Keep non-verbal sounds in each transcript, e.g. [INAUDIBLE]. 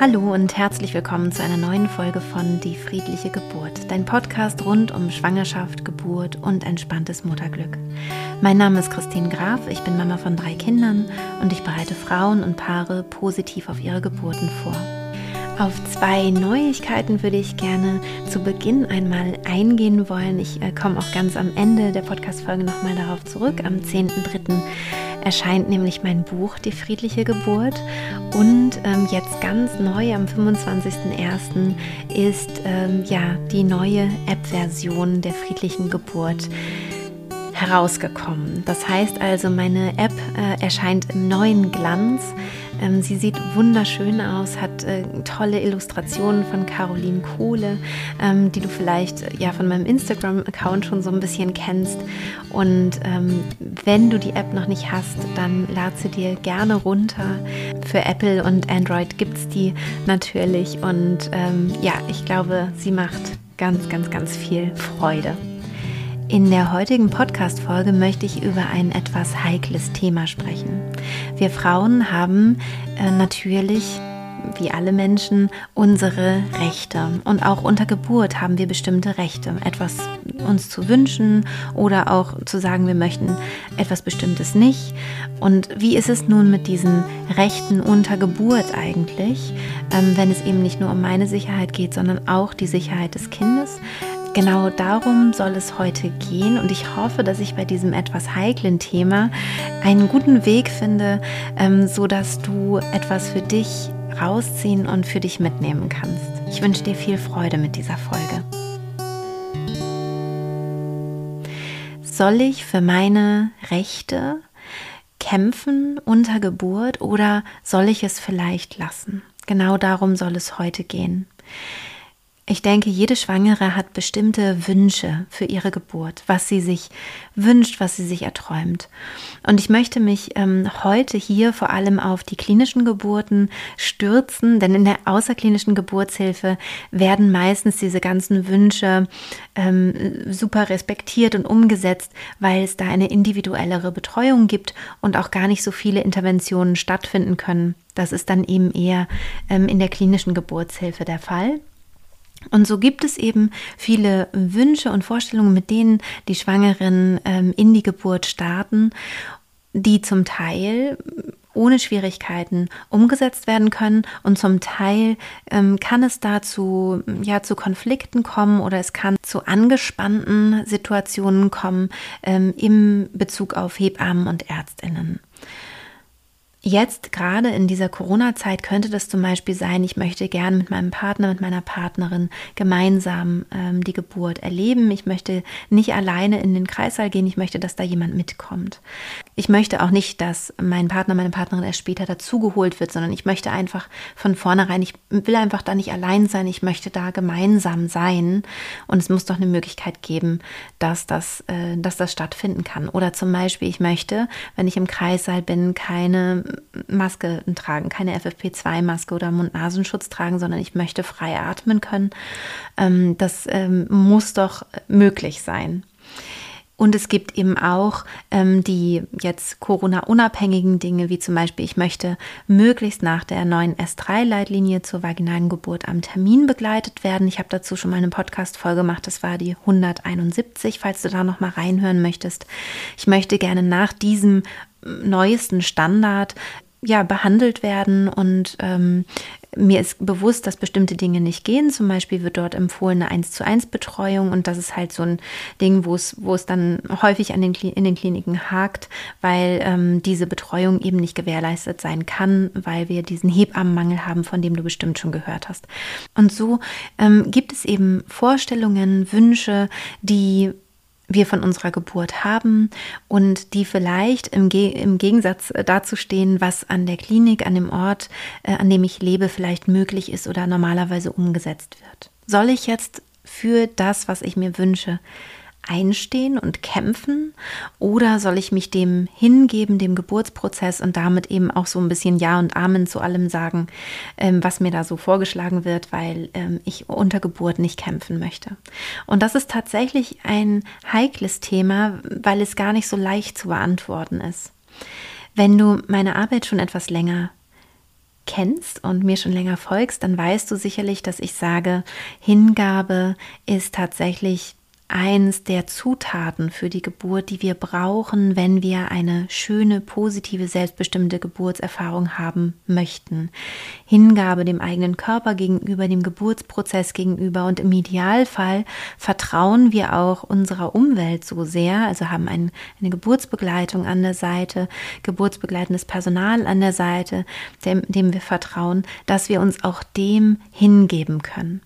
Hallo und herzlich willkommen zu einer neuen Folge von Die friedliche Geburt, dein Podcast rund um Schwangerschaft, Geburt und entspanntes Mutterglück. Mein Name ist Christine Graf, ich bin Mama von drei Kindern und ich bereite Frauen und Paare positiv auf ihre Geburten vor. Auf zwei Neuigkeiten würde ich gerne zu Beginn einmal eingehen wollen. Ich äh, komme auch ganz am Ende der Podcast-Folge nochmal darauf zurück. Am 10.3 erscheint nämlich mein Buch Die friedliche Geburt und ähm, jetzt ganz neu am 25.01. ist ähm, ja die neue App-Version der friedlichen Geburt herausgekommen. Das heißt also, meine App äh, erscheint im neuen Glanz. Ähm, sie sieht wunderschön aus, hat äh, tolle Illustrationen von Caroline Kohle, ähm, die du vielleicht äh, ja von meinem Instagram-Account schon so ein bisschen kennst. Und ähm, wenn du die App noch nicht hast, dann lad sie dir gerne runter. Für Apple und Android gibt es die natürlich. Und ja, ich glaube, sie macht ganz, ganz, ganz viel Freude. In der heutigen Podcast-Folge möchte ich über ein etwas heikles Thema sprechen. Wir Frauen haben äh, natürlich, wie alle Menschen, unsere Rechte. Und auch unter Geburt haben wir bestimmte Rechte. Etwas uns zu wünschen oder auch zu sagen, wir möchten etwas Bestimmtes nicht. Und wie ist es nun mit diesen Rechten unter Geburt eigentlich, ähm, wenn es eben nicht nur um meine Sicherheit geht, sondern auch die Sicherheit des Kindes? Genau darum soll es heute gehen und ich hoffe, dass ich bei diesem etwas heiklen Thema einen guten Weg finde, ähm, so dass du etwas für dich rausziehen und für dich mitnehmen kannst. Ich wünsche dir viel Freude mit dieser Folge. Soll ich für meine Rechte kämpfen unter Geburt oder soll ich es vielleicht lassen? Genau darum soll es heute gehen. Ich denke, jede Schwangere hat bestimmte Wünsche für ihre Geburt, was sie sich wünscht, was sie sich erträumt. Und ich möchte mich ähm, heute hier vor allem auf die klinischen Geburten stürzen, denn in der außerklinischen Geburtshilfe werden meistens diese ganzen Wünsche ähm, super respektiert und umgesetzt, weil es da eine individuellere Betreuung gibt und auch gar nicht so viele Interventionen stattfinden können. Das ist dann eben eher ähm, in der klinischen Geburtshilfe der Fall. Und so gibt es eben viele Wünsche und Vorstellungen, mit denen die Schwangeren ähm, in die Geburt starten, die zum Teil ohne Schwierigkeiten umgesetzt werden können und zum Teil ähm, kann es dazu ja zu Konflikten kommen oder es kann zu angespannten Situationen kommen ähm, im Bezug auf Hebammen und Ärztinnen. Jetzt gerade in dieser Corona-Zeit könnte das zum Beispiel sein, ich möchte gern mit meinem Partner, mit meiner Partnerin gemeinsam ähm, die Geburt erleben. Ich möchte nicht alleine in den Kreissaal gehen, ich möchte, dass da jemand mitkommt. Ich möchte auch nicht, dass mein Partner, meine Partnerin erst später dazugeholt wird, sondern ich möchte einfach von vornherein, ich will einfach da nicht allein sein, ich möchte da gemeinsam sein. Und es muss doch eine Möglichkeit geben, dass das, äh, dass das stattfinden kann. Oder zum Beispiel, ich möchte, wenn ich im Kreissaal bin, keine Maske tragen, keine FFP2-Maske oder Mund-Nasenschutz tragen, sondern ich möchte frei atmen können. Ähm, das ähm, muss doch möglich sein. Und es gibt eben auch ähm, die jetzt Corona-unabhängigen Dinge, wie zum Beispiel, ich möchte möglichst nach der neuen S3-Leitlinie zur vaginalen Geburt am Termin begleitet werden. Ich habe dazu schon mal eine Podcast-Folge gemacht, das war die 171, falls du da nochmal reinhören möchtest. Ich möchte gerne nach diesem neuesten Standard ja behandelt werden und ähm, mir ist bewusst, dass bestimmte Dinge nicht gehen. Zum Beispiel wird dort empfohlen eine 1 zu 1 Betreuung und das ist halt so ein Ding, wo es, wo es dann häufig an den, in den Kliniken hakt, weil ähm, diese Betreuung eben nicht gewährleistet sein kann, weil wir diesen Hebammenmangel haben, von dem du bestimmt schon gehört hast. Und so ähm, gibt es eben Vorstellungen, Wünsche, die wir von unserer Geburt haben und die vielleicht im, Ge im Gegensatz äh, dazu stehen, was an der Klinik, an dem Ort, äh, an dem ich lebe, vielleicht möglich ist oder normalerweise umgesetzt wird. Soll ich jetzt für das, was ich mir wünsche, einstehen und kämpfen oder soll ich mich dem hingeben, dem Geburtsprozess und damit eben auch so ein bisschen Ja und Amen zu allem sagen, ähm, was mir da so vorgeschlagen wird, weil ähm, ich unter Geburt nicht kämpfen möchte. Und das ist tatsächlich ein heikles Thema, weil es gar nicht so leicht zu beantworten ist. Wenn du meine Arbeit schon etwas länger kennst und mir schon länger folgst, dann weißt du sicherlich, dass ich sage, Hingabe ist tatsächlich eins der Zutaten für die Geburt, die wir brauchen, wenn wir eine schöne, positive, selbstbestimmte Geburtserfahrung haben möchten. Hingabe dem eigenen Körper gegenüber, dem Geburtsprozess gegenüber und im Idealfall vertrauen wir auch unserer Umwelt so sehr, also haben ein, eine Geburtsbegleitung an der Seite, geburtsbegleitendes Personal an der Seite, dem, dem wir vertrauen, dass wir uns auch dem hingeben können.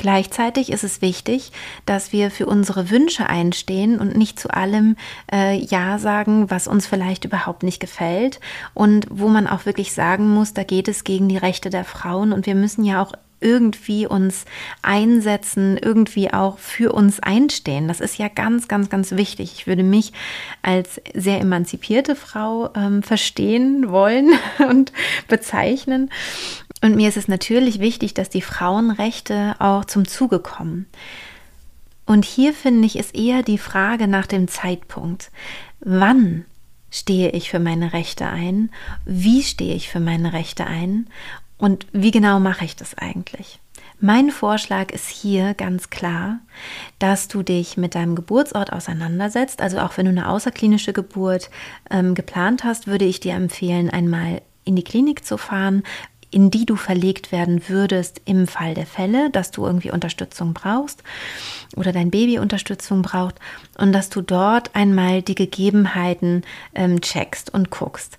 Gleichzeitig ist es wichtig, dass wir für unsere Wünsche einstehen und nicht zu allem äh, Ja sagen, was uns vielleicht überhaupt nicht gefällt und wo man auch wirklich sagen muss, da geht es gegen die Rechte der Frauen und wir müssen ja auch irgendwie uns einsetzen, irgendwie auch für uns einstehen. Das ist ja ganz, ganz, ganz wichtig. Ich würde mich als sehr emanzipierte Frau ähm, verstehen wollen [LAUGHS] und bezeichnen. Und mir ist es natürlich wichtig, dass die Frauenrechte auch zum Zuge kommen. Und hier finde ich es eher die Frage nach dem Zeitpunkt. Wann stehe ich für meine Rechte ein? Wie stehe ich für meine Rechte ein? Und wie genau mache ich das eigentlich? Mein Vorschlag ist hier ganz klar, dass du dich mit deinem Geburtsort auseinandersetzt. Also auch wenn du eine außerklinische Geburt ähm, geplant hast, würde ich dir empfehlen, einmal in die Klinik zu fahren, in die du verlegt werden würdest im Fall der Fälle, dass du irgendwie Unterstützung brauchst oder dein Baby Unterstützung braucht und dass du dort einmal die Gegebenheiten ähm, checkst und guckst.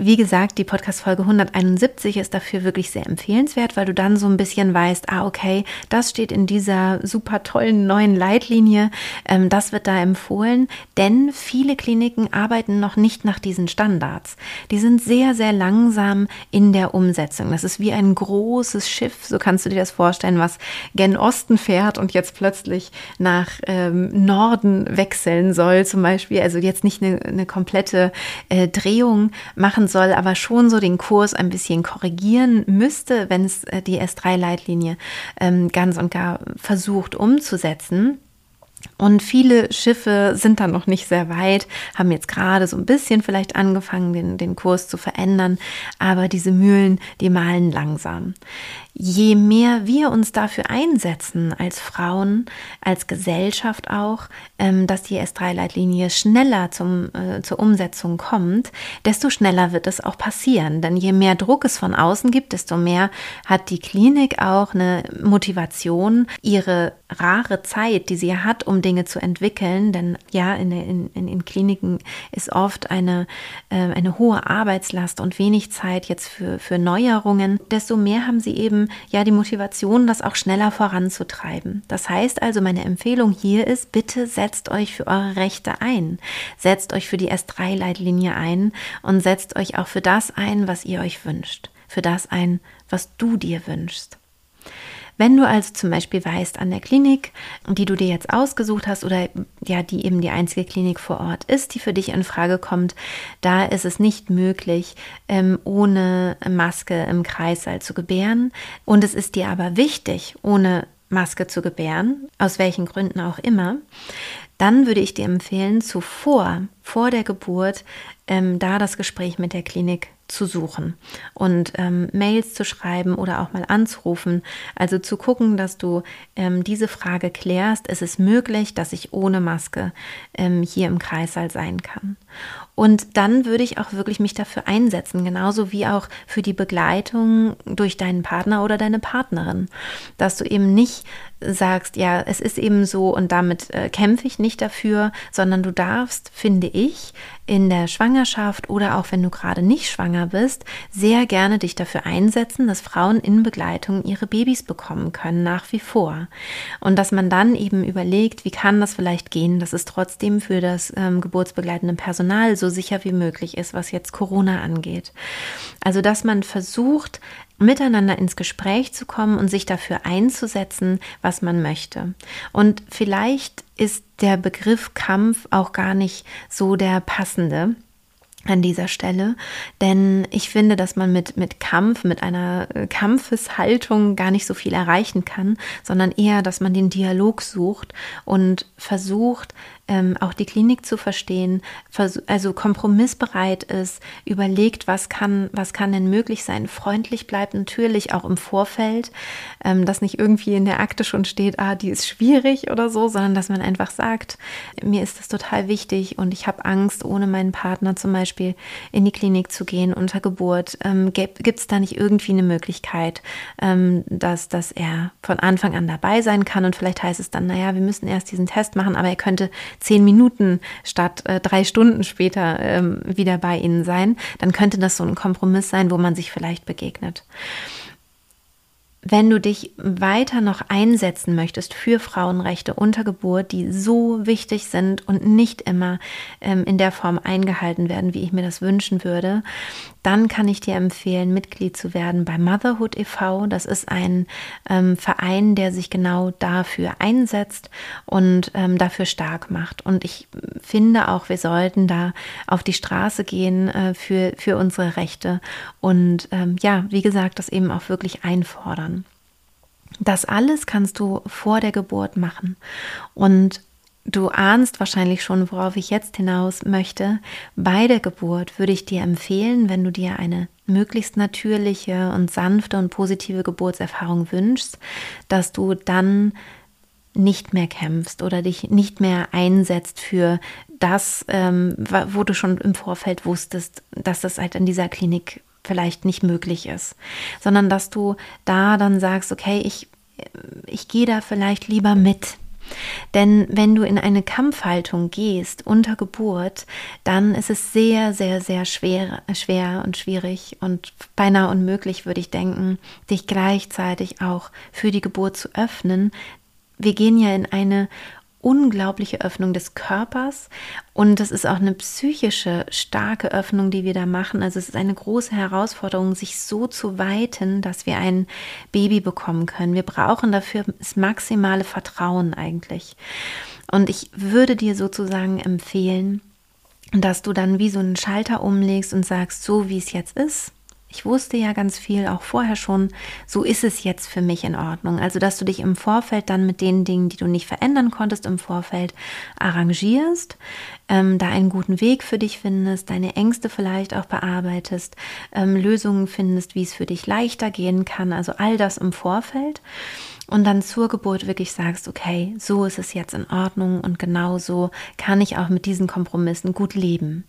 Wie gesagt, die Podcast-Folge 171 ist dafür wirklich sehr empfehlenswert, weil du dann so ein bisschen weißt, ah, okay, das steht in dieser super tollen neuen Leitlinie, ähm, das wird da empfohlen, denn viele Kliniken arbeiten noch nicht nach diesen Standards. Die sind sehr, sehr langsam in der Umsetzung. Das ist wie ein großes Schiff, so kannst du dir das vorstellen, was gen Osten fährt und jetzt plötzlich nach ähm, Norden wechseln soll, zum Beispiel. Also jetzt nicht eine, eine komplette äh, Drehung machen soll, aber schon so den Kurs ein bisschen korrigieren müsste, wenn es äh, die S3-Leitlinie ähm, ganz und gar versucht umzusetzen. Und viele Schiffe sind dann noch nicht sehr weit, haben jetzt gerade so ein bisschen vielleicht angefangen, den, den Kurs zu verändern, aber diese Mühlen, die malen langsam je mehr wir uns dafür einsetzen als Frauen, als Gesellschaft auch, ähm, dass die S3-Leitlinie schneller zum, äh, zur Umsetzung kommt, desto schneller wird es auch passieren. Denn je mehr Druck es von außen gibt, desto mehr hat die Klinik auch eine Motivation, ihre rare Zeit, die sie hat, um Dinge zu entwickeln. Denn ja, in, in, in Kliniken ist oft eine, äh, eine hohe Arbeitslast und wenig Zeit jetzt für, für Neuerungen. Desto mehr haben sie eben ja die Motivation, das auch schneller voranzutreiben. Das heißt also, meine Empfehlung hier ist, bitte setzt euch für eure Rechte ein. Setzt euch für die S3-Leitlinie ein und setzt euch auch für das ein, was ihr euch wünscht. Für das ein, was du dir wünschst. Wenn du also zum Beispiel weißt an der Klinik, die du dir jetzt ausgesucht hast oder ja, die eben die einzige Klinik vor Ort ist, die für dich in Frage kommt, da ist es nicht möglich, ähm, ohne Maske im Kreissaal zu gebären. Und es ist dir aber wichtig, ohne Maske zu gebären, aus welchen Gründen auch immer, dann würde ich dir empfehlen, zuvor, vor der Geburt, ähm, da das Gespräch mit der Klinik zu suchen und ähm, Mails zu schreiben oder auch mal anzurufen. Also zu gucken, dass du ähm, diese Frage klärst. Ist es möglich, dass ich ohne Maske ähm, hier im Kreissaal sein kann? Und dann würde ich auch wirklich mich dafür einsetzen, genauso wie auch für die Begleitung durch deinen Partner oder deine Partnerin, dass du eben nicht sagst, ja, es ist eben so und damit äh, kämpfe ich nicht dafür, sondern du darfst, finde ich, in der Schwangerschaft oder auch wenn du gerade nicht schwanger bist, sehr gerne dich dafür einsetzen, dass Frauen in Begleitung ihre Babys bekommen können, nach wie vor. Und dass man dann eben überlegt, wie kann das vielleicht gehen, dass es trotzdem für das ähm, geburtsbegleitende Personal so sicher wie möglich ist, was jetzt Corona angeht. Also, dass man versucht, miteinander ins Gespräch zu kommen und sich dafür einzusetzen, was man möchte. Und vielleicht ist der Begriff Kampf auch gar nicht so der passende an dieser Stelle, denn ich finde, dass man mit, mit Kampf, mit einer äh, Kampfeshaltung gar nicht so viel erreichen kann, sondern eher, dass man den Dialog sucht und versucht, ähm, auch die Klinik zu verstehen, also kompromissbereit ist, überlegt, was kann, was kann denn möglich sein, freundlich bleibt natürlich auch im Vorfeld, ähm, dass nicht irgendwie in der Akte schon steht, ah, die ist schwierig oder so, sondern dass man einfach sagt, mir ist das total wichtig und ich habe Angst, ohne meinen Partner zum Beispiel in die Klinik zu gehen unter Geburt. Ähm, Gibt es da nicht irgendwie eine Möglichkeit, ähm, dass, dass er von Anfang an dabei sein kann und vielleicht heißt es dann, naja, wir müssen erst diesen Test machen, aber er könnte zehn Minuten statt äh, drei Stunden später ähm, wieder bei Ihnen sein, dann könnte das so ein Kompromiss sein, wo man sich vielleicht begegnet wenn du dich weiter noch einsetzen möchtest für Frauenrechte unter Geburt, die so wichtig sind und nicht immer ähm, in der Form eingehalten werden, wie ich mir das wünschen würde, dann kann ich dir empfehlen, Mitglied zu werden bei Motherhood e.V. Das ist ein ähm, Verein, der sich genau dafür einsetzt und ähm, dafür stark macht. Und ich finde auch, wir sollten da auf die Straße gehen äh, für, für unsere Rechte und ähm, ja, wie gesagt, das eben auch wirklich einfordern. Das alles kannst du vor der Geburt machen. Und du ahnst wahrscheinlich schon, worauf ich jetzt hinaus möchte. Bei der Geburt würde ich dir empfehlen, wenn du dir eine möglichst natürliche und sanfte und positive Geburtserfahrung wünschst, dass du dann nicht mehr kämpfst oder dich nicht mehr einsetzt für das, ähm, wo du schon im Vorfeld wusstest, dass das halt in dieser Klinik vielleicht nicht möglich ist, sondern dass du da dann sagst, okay, ich, ich gehe da vielleicht lieber mit. Denn wenn du in eine Kampfhaltung gehst unter Geburt, dann ist es sehr, sehr, sehr schwer, schwer und schwierig und beinahe unmöglich, würde ich denken, dich gleichzeitig auch für die Geburt zu öffnen. Wir gehen ja in eine unglaubliche Öffnung des Körpers und es ist auch eine psychische starke Öffnung, die wir da machen. Also es ist eine große Herausforderung, sich so zu weiten, dass wir ein Baby bekommen können. Wir brauchen dafür das maximale Vertrauen eigentlich. Und ich würde dir sozusagen empfehlen, dass du dann wie so einen Schalter umlegst und sagst, so wie es jetzt ist, ich wusste ja ganz viel auch vorher schon, so ist es jetzt für mich in Ordnung. Also, dass du dich im Vorfeld dann mit den Dingen, die du nicht verändern konntest, im Vorfeld arrangierst, ähm, da einen guten Weg für dich findest, deine Ängste vielleicht auch bearbeitest, ähm, Lösungen findest, wie es für dich leichter gehen kann. Also all das im Vorfeld und dann zur Geburt wirklich sagst, okay, so ist es jetzt in Ordnung und genau so kann ich auch mit diesen Kompromissen gut leben.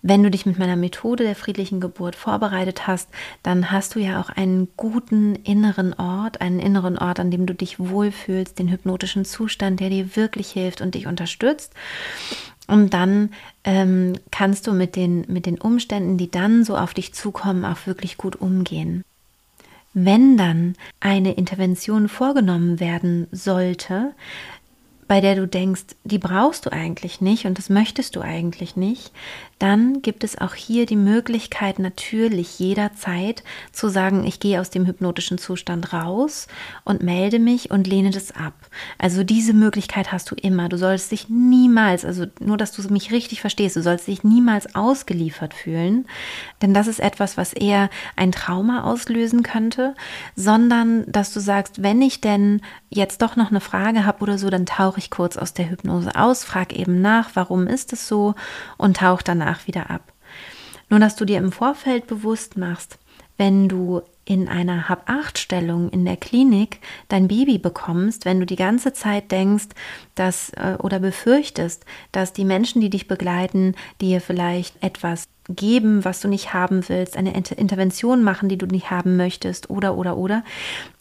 Wenn du dich mit meiner Methode der friedlichen Geburt vorbereitet hast, dann hast du ja auch einen guten inneren Ort, einen inneren Ort, an dem du dich wohlfühlst, den hypnotischen Zustand, der dir wirklich hilft und dich unterstützt. Und dann ähm, kannst du mit den, mit den Umständen, die dann so auf dich zukommen, auch wirklich gut umgehen. Wenn dann eine Intervention vorgenommen werden sollte, bei der du denkst, die brauchst du eigentlich nicht und das möchtest du eigentlich nicht, dann gibt es auch hier die Möglichkeit natürlich jederzeit zu sagen, ich gehe aus dem hypnotischen Zustand raus und melde mich und lehne das ab. Also diese Möglichkeit hast du immer. Du sollst dich niemals, also nur, dass du mich richtig verstehst, du sollst dich niemals ausgeliefert fühlen, denn das ist etwas, was eher ein Trauma auslösen könnte, sondern dass du sagst, wenn ich denn jetzt doch noch eine Frage habe oder so, dann tauche ich kurz aus der Hypnose aus, frag eben nach, warum ist es so und tauche danach wieder ab. Nur dass du dir im Vorfeld bewusst machst, wenn du in einer Hab-8-Stellung in der Klinik dein Baby bekommst, wenn du die ganze Zeit denkst, dass äh, oder befürchtest, dass die Menschen, die dich begleiten, dir vielleicht etwas geben, was du nicht haben willst, eine Intervention machen, die du nicht haben möchtest, oder, oder, oder,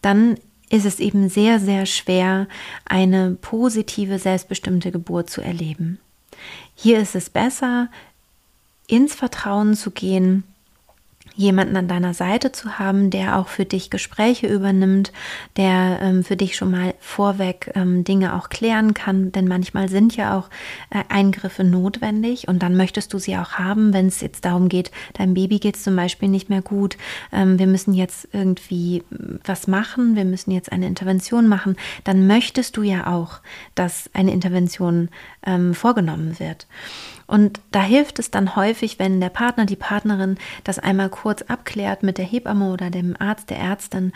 dann ist es eben sehr, sehr schwer, eine positive, selbstbestimmte Geburt zu erleben. Hier ist es besser, ins Vertrauen zu gehen, jemanden an deiner Seite zu haben, der auch für dich Gespräche übernimmt, der ähm, für dich schon mal vorweg ähm, Dinge auch klären kann, denn manchmal sind ja auch äh, Eingriffe notwendig und dann möchtest du sie auch haben, wenn es jetzt darum geht, deinem Baby geht es zum Beispiel nicht mehr gut, ähm, wir müssen jetzt irgendwie was machen, wir müssen jetzt eine Intervention machen, dann möchtest du ja auch, dass eine Intervention ähm, vorgenommen wird. Und da hilft es dann häufig, wenn der Partner, die Partnerin das einmal kurz abklärt mit der Hebamme oder dem Arzt, der Ärztin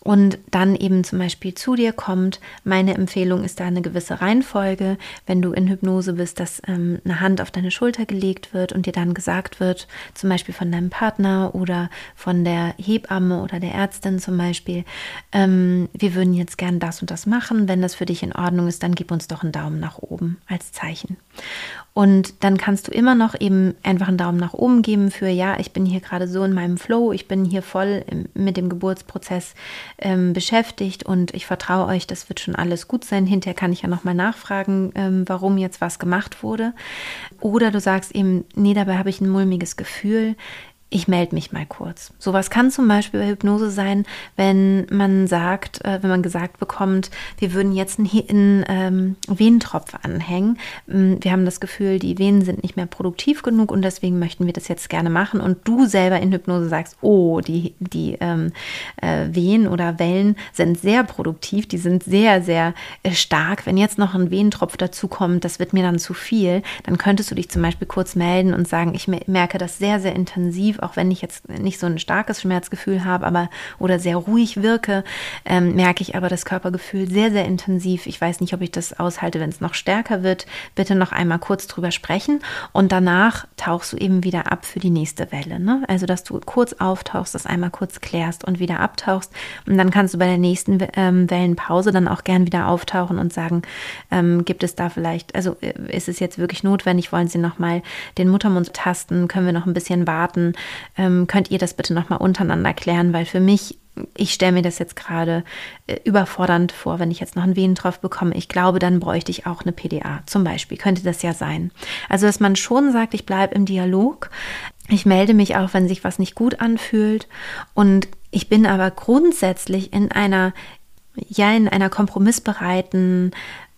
und dann eben zum Beispiel zu dir kommt. Meine Empfehlung ist da eine gewisse Reihenfolge, wenn du in Hypnose bist, dass ähm, eine Hand auf deine Schulter gelegt wird und dir dann gesagt wird, zum Beispiel von deinem Partner oder von der Hebamme oder der Ärztin zum Beispiel, ähm, wir würden jetzt gern das und das machen. Wenn das für dich in Ordnung ist, dann gib uns doch einen Daumen nach oben als Zeichen. Und dann kannst du immer noch eben einfach einen Daumen nach oben geben für, ja, ich bin hier gerade so in meinem Flow, ich bin hier voll mit dem Geburtsprozess ähm, beschäftigt und ich vertraue euch, das wird schon alles gut sein. Hinterher kann ich ja nochmal nachfragen, ähm, warum jetzt was gemacht wurde. Oder du sagst eben, nee, dabei habe ich ein mulmiges Gefühl ich melde mich mal kurz. Sowas kann zum Beispiel bei Hypnose sein, wenn man sagt, äh, wenn man gesagt bekommt, wir würden jetzt einen, einen ähm, Venentropf anhängen. Ähm, wir haben das Gefühl, die Venen sind nicht mehr produktiv genug und deswegen möchten wir das jetzt gerne machen. Und du selber in Hypnose sagst, oh, die, die ähm, äh, Venen oder Wellen sind sehr produktiv, die sind sehr, sehr äh, stark. Wenn jetzt noch ein Venentropf dazu kommt, das wird mir dann zu viel, dann könntest du dich zum Beispiel kurz melden und sagen, ich merke das sehr, sehr intensiv auch wenn ich jetzt nicht so ein starkes Schmerzgefühl habe, aber oder sehr ruhig wirke, ähm, merke ich aber das Körpergefühl sehr, sehr intensiv. Ich weiß nicht, ob ich das aushalte, wenn es noch stärker wird. Bitte noch einmal kurz drüber sprechen und danach tauchst du eben wieder ab für die nächste Welle. Ne? Also, dass du kurz auftauchst, das einmal kurz klärst und wieder abtauchst und dann kannst du bei der nächsten ähm, Wellenpause dann auch gern wieder auftauchen und sagen, ähm, gibt es da vielleicht, also äh, ist es jetzt wirklich notwendig, wollen Sie nochmal den Muttermund tasten, können wir noch ein bisschen warten, ähm, könnt ihr das bitte nochmal untereinander klären, weil für mich ich stelle mir das jetzt gerade äh, überfordernd vor, wenn ich jetzt noch einen Venentropf bekomme. Ich glaube, dann bräuchte ich auch eine PDA zum Beispiel. Könnte das ja sein. Also, dass man schon sagt, ich bleibe im Dialog. Ich melde mich auch, wenn sich was nicht gut anfühlt. Und ich bin aber grundsätzlich in einer, ja, in einer kompromissbereiten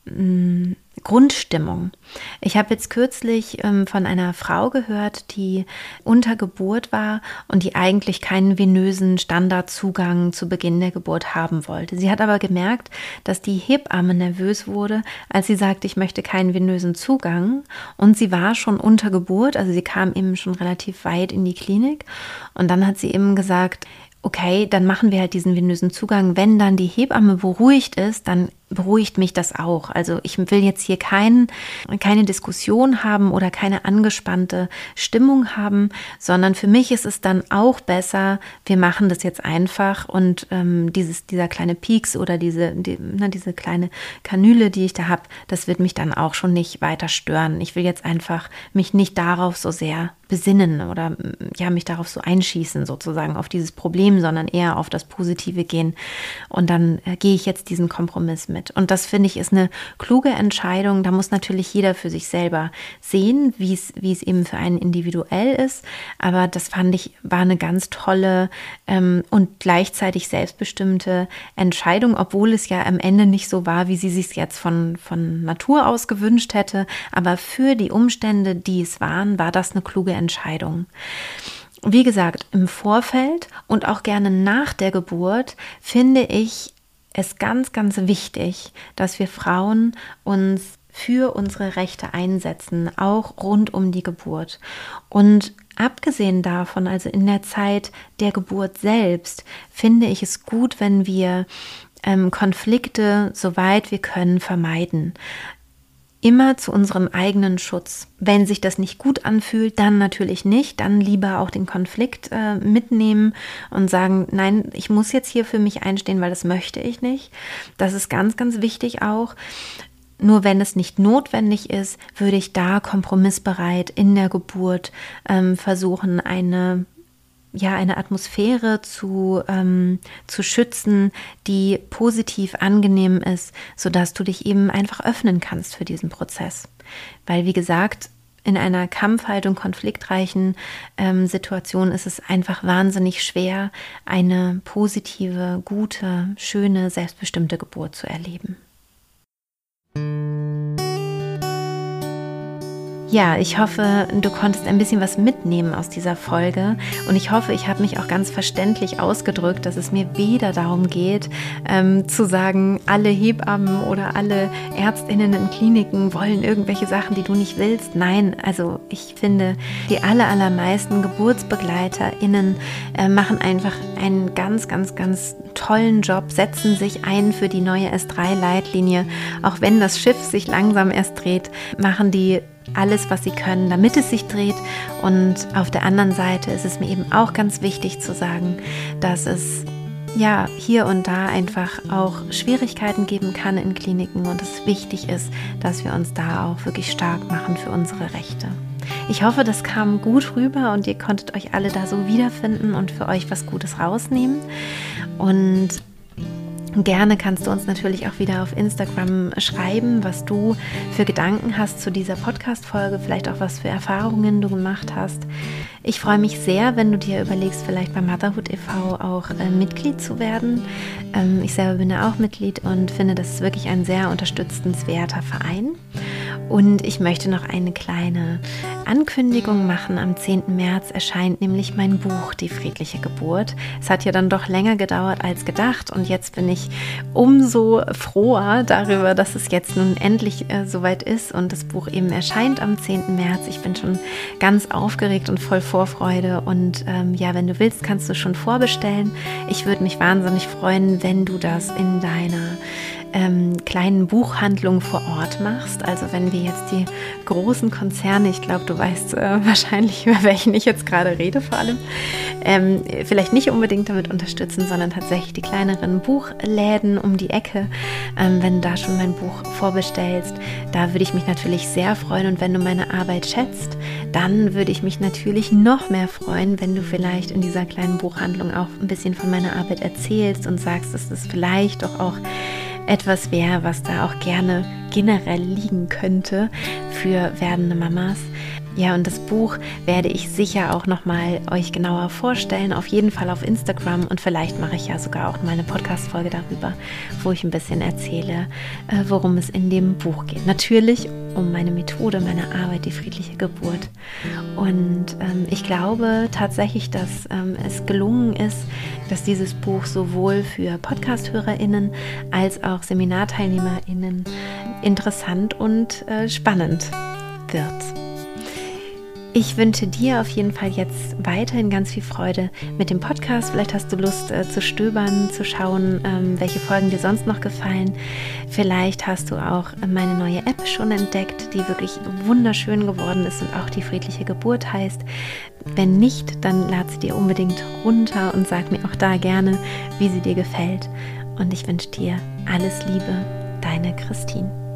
mm, Grundstimmung. Ich habe jetzt kürzlich ähm, von einer Frau gehört, die unter Geburt war und die eigentlich keinen venösen Standardzugang zu Beginn der Geburt haben wollte. Sie hat aber gemerkt, dass die Hebamme nervös wurde, als sie sagte, ich möchte keinen venösen Zugang. Und sie war schon unter Geburt, also sie kam eben schon relativ weit in die Klinik. Und dann hat sie eben gesagt, okay, dann machen wir halt diesen venösen Zugang. Wenn dann die Hebamme beruhigt ist, dann beruhigt mich das auch. Also ich will jetzt hier kein, keine Diskussion haben oder keine angespannte Stimmung haben, sondern für mich ist es dann auch besser, wir machen das jetzt einfach und ähm, dieses, dieser kleine Pieks oder diese, die, na, diese kleine Kanüle, die ich da habe, das wird mich dann auch schon nicht weiter stören. Ich will jetzt einfach mich nicht darauf so sehr besinnen oder ja, mich darauf so einschießen sozusagen auf dieses Problem, sondern eher auf das Positive gehen. Und dann äh, gehe ich jetzt diesen Kompromiss mit mit. Und das finde ich ist eine kluge Entscheidung. Da muss natürlich jeder für sich selber sehen, wie es, wie es eben für einen individuell ist. Aber das fand ich, war eine ganz tolle ähm, und gleichzeitig selbstbestimmte Entscheidung, obwohl es ja am Ende nicht so war, wie sie sich jetzt von, von Natur aus gewünscht hätte. Aber für die Umstände, die es waren, war das eine kluge Entscheidung. Wie gesagt, im Vorfeld und auch gerne nach der Geburt finde ich es ganz, ganz wichtig, dass wir Frauen uns für unsere Rechte einsetzen, auch rund um die Geburt. Und abgesehen davon, also in der Zeit der Geburt selbst, finde ich es gut, wenn wir ähm, Konflikte, soweit wir können, vermeiden immer zu unserem eigenen Schutz. Wenn sich das nicht gut anfühlt, dann natürlich nicht, dann lieber auch den Konflikt äh, mitnehmen und sagen, nein, ich muss jetzt hier für mich einstehen, weil das möchte ich nicht. Das ist ganz, ganz wichtig auch. Nur wenn es nicht notwendig ist, würde ich da kompromissbereit in der Geburt ähm, versuchen, eine ja eine Atmosphäre zu, ähm, zu schützen, die positiv angenehm ist, sodass du dich eben einfach öffnen kannst für diesen Prozess. Weil, wie gesagt, in einer kampfhaltung, konfliktreichen ähm, Situation ist es einfach wahnsinnig schwer, eine positive, gute, schöne, selbstbestimmte Geburt zu erleben. Ja, ich hoffe, du konntest ein bisschen was mitnehmen aus dieser Folge und ich hoffe, ich habe mich auch ganz verständlich ausgedrückt, dass es mir weder darum geht, ähm, zu sagen, alle Hebammen oder alle Ärztinnen in Kliniken wollen irgendwelche Sachen, die du nicht willst. Nein, also ich finde, die aller, allermeisten GeburtsbegleiterInnen äh, machen einfach einen ganz, ganz, ganz tollen Job, setzen sich ein für die neue S3-Leitlinie. Auch wenn das Schiff sich langsam erst dreht, machen die alles, was sie können, damit es sich dreht. Und auf der anderen Seite ist es mir eben auch ganz wichtig zu sagen, dass es ja hier und da einfach auch Schwierigkeiten geben kann in Kliniken und es wichtig ist, dass wir uns da auch wirklich stark machen für unsere Rechte. Ich hoffe, das kam gut rüber und ihr konntet euch alle da so wiederfinden und für euch was Gutes rausnehmen. Und Gerne kannst du uns natürlich auch wieder auf Instagram schreiben, was du für Gedanken hast zu dieser Podcast-Folge, vielleicht auch was für Erfahrungen du gemacht hast. Ich freue mich sehr, wenn du dir überlegst, vielleicht bei Motherhood e.V. auch äh, Mitglied zu werden. Ähm, ich selber bin ja auch Mitglied und finde, das ist wirklich ein sehr unterstützenswerter Verein. Und ich möchte noch eine kleine Ankündigung machen. Am 10. März erscheint nämlich mein Buch Die friedliche Geburt. Es hat ja dann doch länger gedauert als gedacht und jetzt bin ich umso froher darüber, dass es jetzt nun endlich äh, soweit ist und das Buch eben erscheint am 10. März. Ich bin schon ganz aufgeregt und voll Vorfreude und ähm, ja, wenn du willst, kannst du schon vorbestellen. Ich würde mich wahnsinnig freuen, wenn du das in deiner ähm, kleinen Buchhandlungen vor Ort machst. Also wenn wir jetzt die großen Konzerne, ich glaube, du weißt äh, [LAUGHS] wahrscheinlich, über welchen ich jetzt gerade rede vor allem, ähm, vielleicht nicht unbedingt damit unterstützen, sondern tatsächlich die kleineren Buchläden um die Ecke. Ähm, wenn du da schon mein Buch vorbestellst, da würde ich mich natürlich sehr freuen. Und wenn du meine Arbeit schätzt, dann würde ich mich natürlich noch mehr freuen, wenn du vielleicht in dieser kleinen Buchhandlung auch ein bisschen von meiner Arbeit erzählst und sagst, dass das vielleicht doch auch etwas wäre, was da auch gerne generell liegen könnte für werdende Mamas. Ja, und das Buch werde ich sicher auch nochmal euch genauer vorstellen, auf jeden Fall auf Instagram und vielleicht mache ich ja sogar auch mal eine Podcast-Folge darüber, wo ich ein bisschen erzähle, äh, worum es in dem Buch geht. Natürlich um meine Methode, meine Arbeit, die friedliche Geburt. Und ähm, ich glaube tatsächlich, dass ähm, es gelungen ist, dass dieses Buch sowohl für Podcast-HörerInnen als auch SeminarteilnehmerInnen interessant und äh, spannend wird. Ich wünsche dir auf jeden Fall jetzt weiterhin ganz viel Freude mit dem Podcast. Vielleicht hast du Lust äh, zu stöbern, zu schauen, ähm, welche Folgen dir sonst noch gefallen. Vielleicht hast du auch meine neue App schon entdeckt, die wirklich wunderschön geworden ist und auch die friedliche Geburt heißt. Wenn nicht, dann lad sie dir unbedingt runter und sag mir auch da gerne, wie sie dir gefällt. Und ich wünsche dir alles Liebe, deine Christine.